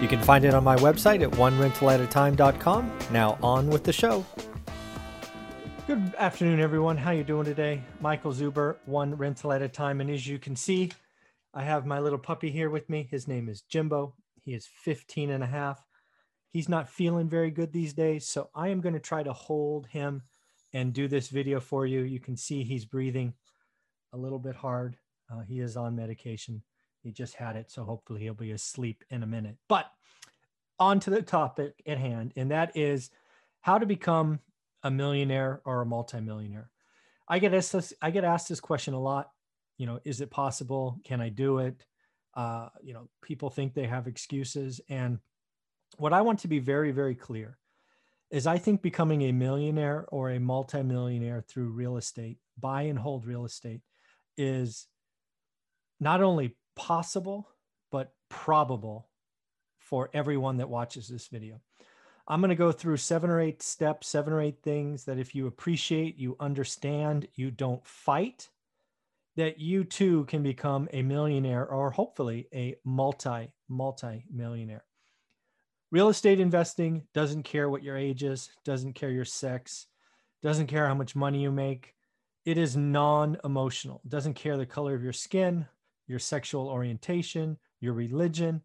You can find it on my website at onerentalatatime.com. Now on with the show. Good afternoon, everyone. How you doing today? Michael Zuber, one rental at a time. And as you can see, I have my little puppy here with me. His name is Jimbo. He is 15 and a half. He's not feeling very good these days, so I am going to try to hold him and do this video for you. You can see he's breathing a little bit hard. Uh, he is on medication. He just had it, so hopefully he'll be asleep in a minute. But on to the topic at hand, and that is how to become a millionaire or a multimillionaire. I get asked this, I get asked this question a lot. You know, is it possible? Can I do it? Uh, you know, people think they have excuses, and what I want to be very, very clear is I think becoming a millionaire or a multimillionaire through real estate, buy and hold real estate, is not only possible, but probable for everyone that watches this video. I'm going to go through seven or eight steps, seven or eight things that if you appreciate, you understand, you don't fight, that you too can become a millionaire or hopefully a multi, multi millionaire. Real estate investing doesn't care what your age is, doesn't care your sex, doesn't care how much money you make. It is non emotional, doesn't care the color of your skin, your sexual orientation, your religion,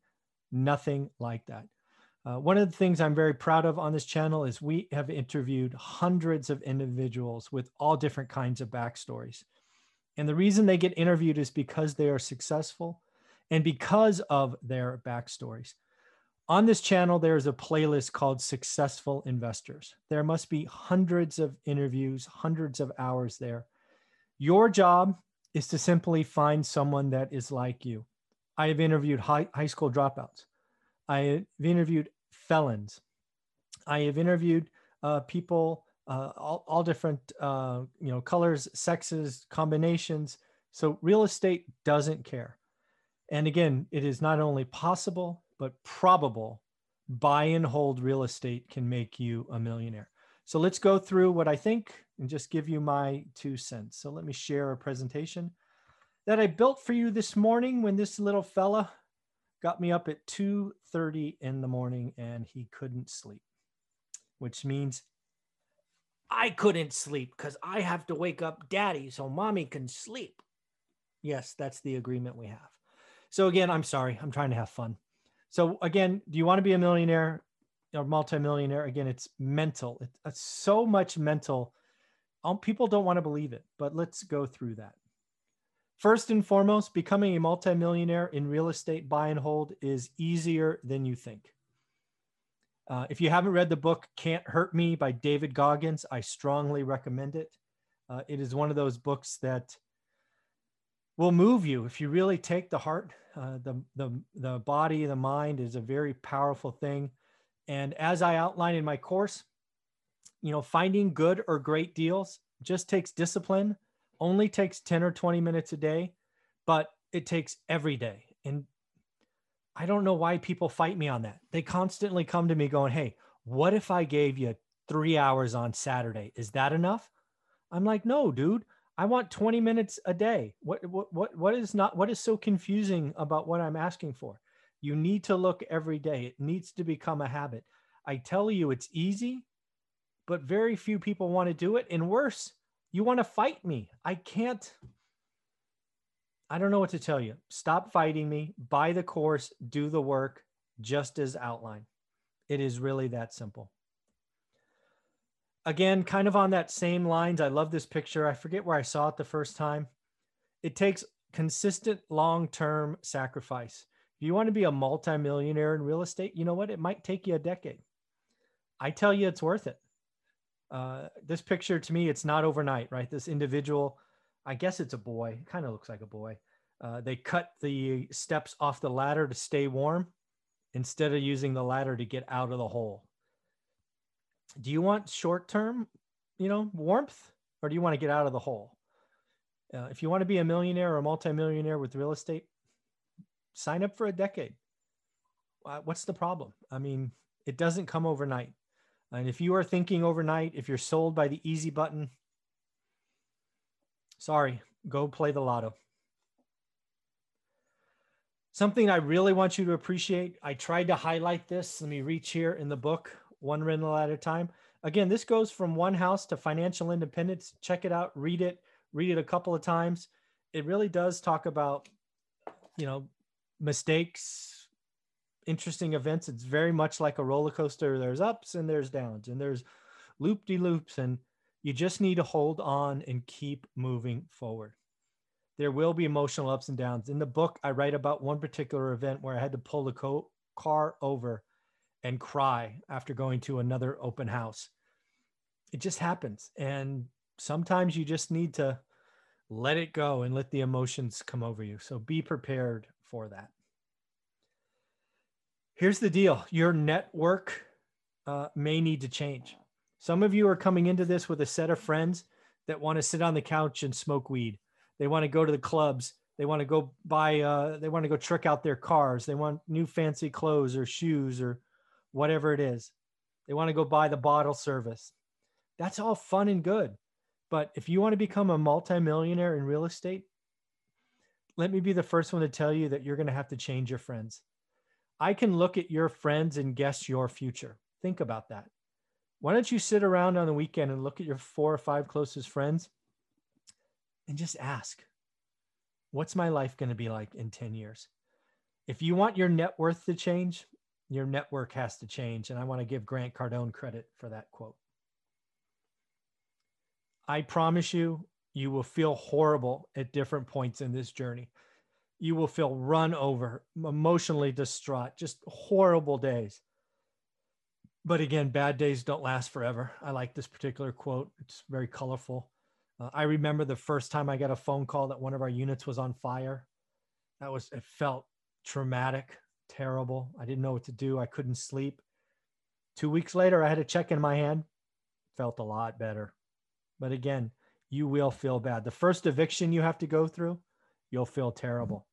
nothing like that. Uh, one of the things I'm very proud of on this channel is we have interviewed hundreds of individuals with all different kinds of backstories. And the reason they get interviewed is because they are successful and because of their backstories. On this channel, there's a playlist called Successful Investors. There must be hundreds of interviews, hundreds of hours there. Your job is to simply find someone that is like you. I have interviewed high, high school dropouts. I have interviewed felons. I have interviewed uh, people, uh, all, all different, uh, you know, colors, sexes, combinations. So real estate doesn't care. And again, it is not only possible, but probable buy and hold real estate can make you a millionaire. So let's go through what I think and just give you my two cents. So let me share a presentation that I built for you this morning when this little fella got me up at 2:30 in the morning and he couldn't sleep. Which means I couldn't sleep cuz I have to wake up daddy so mommy can sleep. Yes, that's the agreement we have. So again, I'm sorry. I'm trying to have fun. So again, do you want to be a millionaire? Or multimillionaire again it's mental. It's so much mental. Um, people don't want to believe it but let's go through that. First and foremost becoming a multimillionaire in real estate buy and hold is easier than you think. Uh, if you haven't read the book can't hurt me by david goggins i strongly recommend it. Uh, it is one of those books that will move you. If you really take the heart uh, the, the, the body the mind is a very powerful thing and as I outline in my course, you know, finding good or great deals just takes discipline, only takes 10 or 20 minutes a day, but it takes every day. And I don't know why people fight me on that. They constantly come to me going, Hey, what if I gave you three hours on Saturday? Is that enough? I'm like, no, dude, I want 20 minutes a day. What, what, what, what is not, what is so confusing about what I'm asking for? You need to look every day. It needs to become a habit. I tell you, it's easy, but very few people want to do it. And worse, you want to fight me. I can't. I don't know what to tell you. Stop fighting me. Buy the course, do the work just as outlined. It is really that simple. Again, kind of on that same lines, I love this picture. I forget where I saw it the first time. It takes consistent long term sacrifice. If you want to be a multimillionaire in real estate, you know what? It might take you a decade. I tell you, it's worth it. Uh, this picture to me, it's not overnight, right? This individual, I guess it's a boy, kind of looks like a boy. Uh, they cut the steps off the ladder to stay warm instead of using the ladder to get out of the hole. Do you want short term, you know, warmth, or do you want to get out of the hole? Uh, if you want to be a millionaire or a multimillionaire with real estate, sign up for a decade. Uh, what's the problem? I mean, it doesn't come overnight. And if you are thinking overnight, if you're sold by the easy button, sorry, go play the lotto. Something I really want you to appreciate. I tried to highlight this. Let me reach here in the book, one rental at a time. Again, this goes from one house to financial independence. Check it out, read it, read it a couple of times. It really does talk about, you know, mistakes, interesting events. It's very much like a roller coaster. There's ups and there's downs and there's loop de loops, and you just need to hold on and keep moving forward. There will be emotional ups and downs. In the book, I write about one particular event where I had to pull the co- car over and cry after going to another open house. It just happens. And sometimes you just need to let it go and let the emotions come over you. So be prepared for that. Here's the deal your network uh, may need to change. Some of you are coming into this with a set of friends that want to sit on the couch and smoke weed. They want to go to the clubs. They want to go buy, uh, they want to go trick out their cars. They want new fancy clothes or shoes or whatever it is. They want to go buy the bottle service. That's all fun and good. But if you want to become a multimillionaire in real estate, let me be the first one to tell you that you're going to have to change your friends. I can look at your friends and guess your future. Think about that. Why don't you sit around on the weekend and look at your four or five closest friends and just ask, what's my life going to be like in 10 years? If you want your net worth to change, your network has to change. And I want to give Grant Cardone credit for that quote. I promise you, you will feel horrible at different points in this journey. You will feel run over, emotionally distraught, just horrible days. But again, bad days don't last forever. I like this particular quote, it's very colorful. Uh, I remember the first time I got a phone call that one of our units was on fire. That was, it felt traumatic terrible. I didn't know what to do. I couldn't sleep. Two weeks later, I had a check in my hand. Felt a lot better. But again, you will feel bad. The first eviction you have to go through, you'll feel terrible.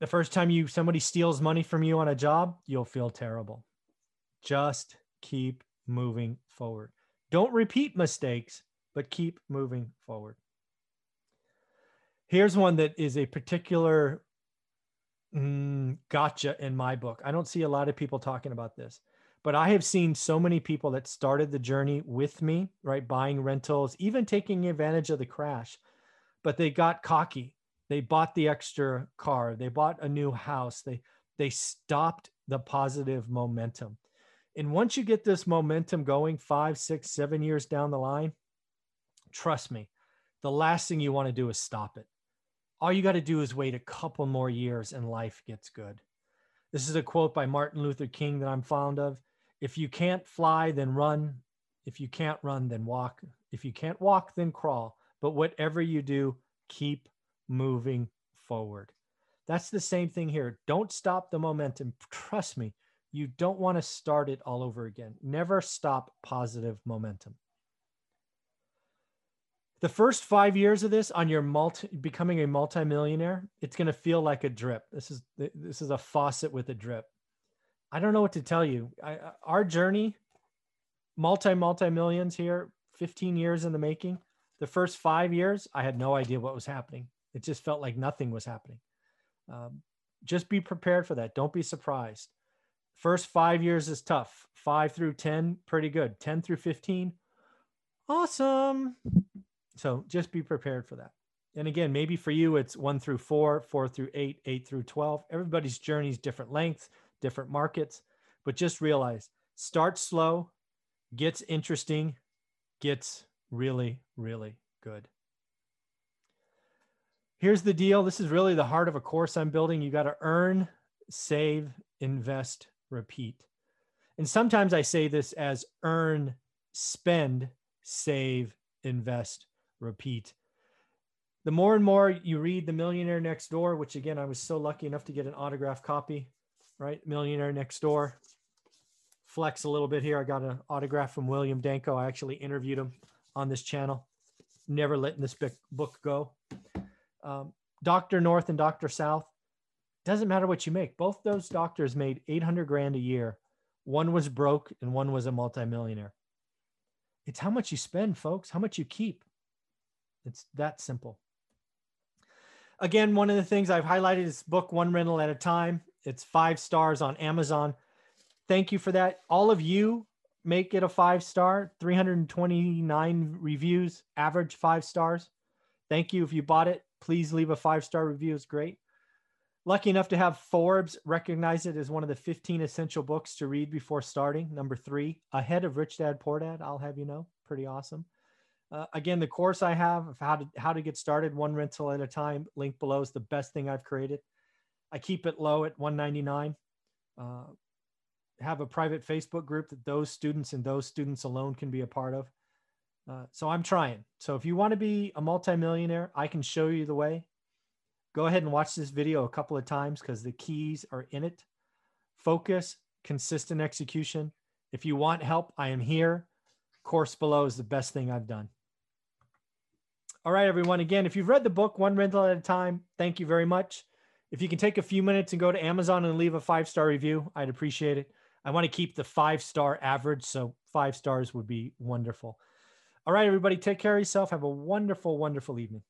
The first time you somebody steals money from you on a job, you'll feel terrible. Just keep moving forward. Don't repeat mistakes, but keep moving forward. Here's one that is a particular mm, gotcha in my book. I don't see a lot of people talking about this, but I have seen so many people that started the journey with me, right? Buying rentals, even taking advantage of the crash, but they got cocky. They bought the extra car. They bought a new house. They they stopped the positive momentum. And once you get this momentum going five, six, seven years down the line, trust me, the last thing you want to do is stop it all you got to do is wait a couple more years and life gets good. This is a quote by Martin Luther King that I'm fond of. If you can't fly, then run. If you can't run, then walk. If you can't walk, then crawl. But whatever you do, keep moving forward. That's the same thing here. Don't stop the momentum. Trust me, you don't want to start it all over again. Never stop positive momentum the first five years of this on your multi becoming a multimillionaire, it's going to feel like a drip. This is this is a faucet with a drip. I don't know what to tell you. I, our journey, multi multi millions here, 15 years in the making. The first five years, I had no idea what was happening. It just felt like nothing was happening. Um, just be prepared for that. Don't be surprised. First five years is tough. Five through 10, pretty good. 10 through 15, awesome. So just be prepared for that. And again, maybe for you, it's one through four, four through eight, eight through 12. Everybody's journey is different lengths, different markets, but just realize start slow, gets interesting, gets really, really good. Here's the deal. This is really the heart of a course I'm building. You got to earn, save, invest, repeat. And sometimes I say this as earn, spend, save, invest, repeat. The more and more you read The Millionaire Next Door, which again, I was so lucky enough to get an autographed copy, right? Millionaire Next Door. flex a little bit here. I got an autograph from William Danko. I actually interviewed him on this channel. Never letting this book go. Um, Dr. North and Dr. South. Doesn't matter what you make. Both those doctors made 800 grand a year. One was broke and one was a multimillionaire. It's how much you spend, folks, how much you keep. It's that simple. Again, one of the things I've highlighted is book one rental at a time. It's five stars on Amazon. Thank you for that. All of you make it a five star, 329 reviews, average five stars. Thank you. If you bought it, please leave a five star review. It's great. Lucky enough to have Forbes recognize it as one of the 15 essential books to read before starting. Number three, ahead of Rich Dad Poor Dad. I'll have you know, pretty awesome. Uh, again, the course I have of how to how to get started one rental at a time, link below is the best thing I've created. I keep it low at 199. Uh, have a private Facebook group that those students and those students alone can be a part of. Uh, so I'm trying. So if you want to be a multimillionaire, I can show you the way. Go ahead and watch this video a couple of times because the keys are in it. Focus, consistent execution. If you want help, I am here. Course below is the best thing I've done. All right, everyone. Again, if you've read the book One Rental at a Time, thank you very much. If you can take a few minutes and go to Amazon and leave a five star review, I'd appreciate it. I want to keep the five star average, so five stars would be wonderful. All right, everybody, take care of yourself. Have a wonderful, wonderful evening.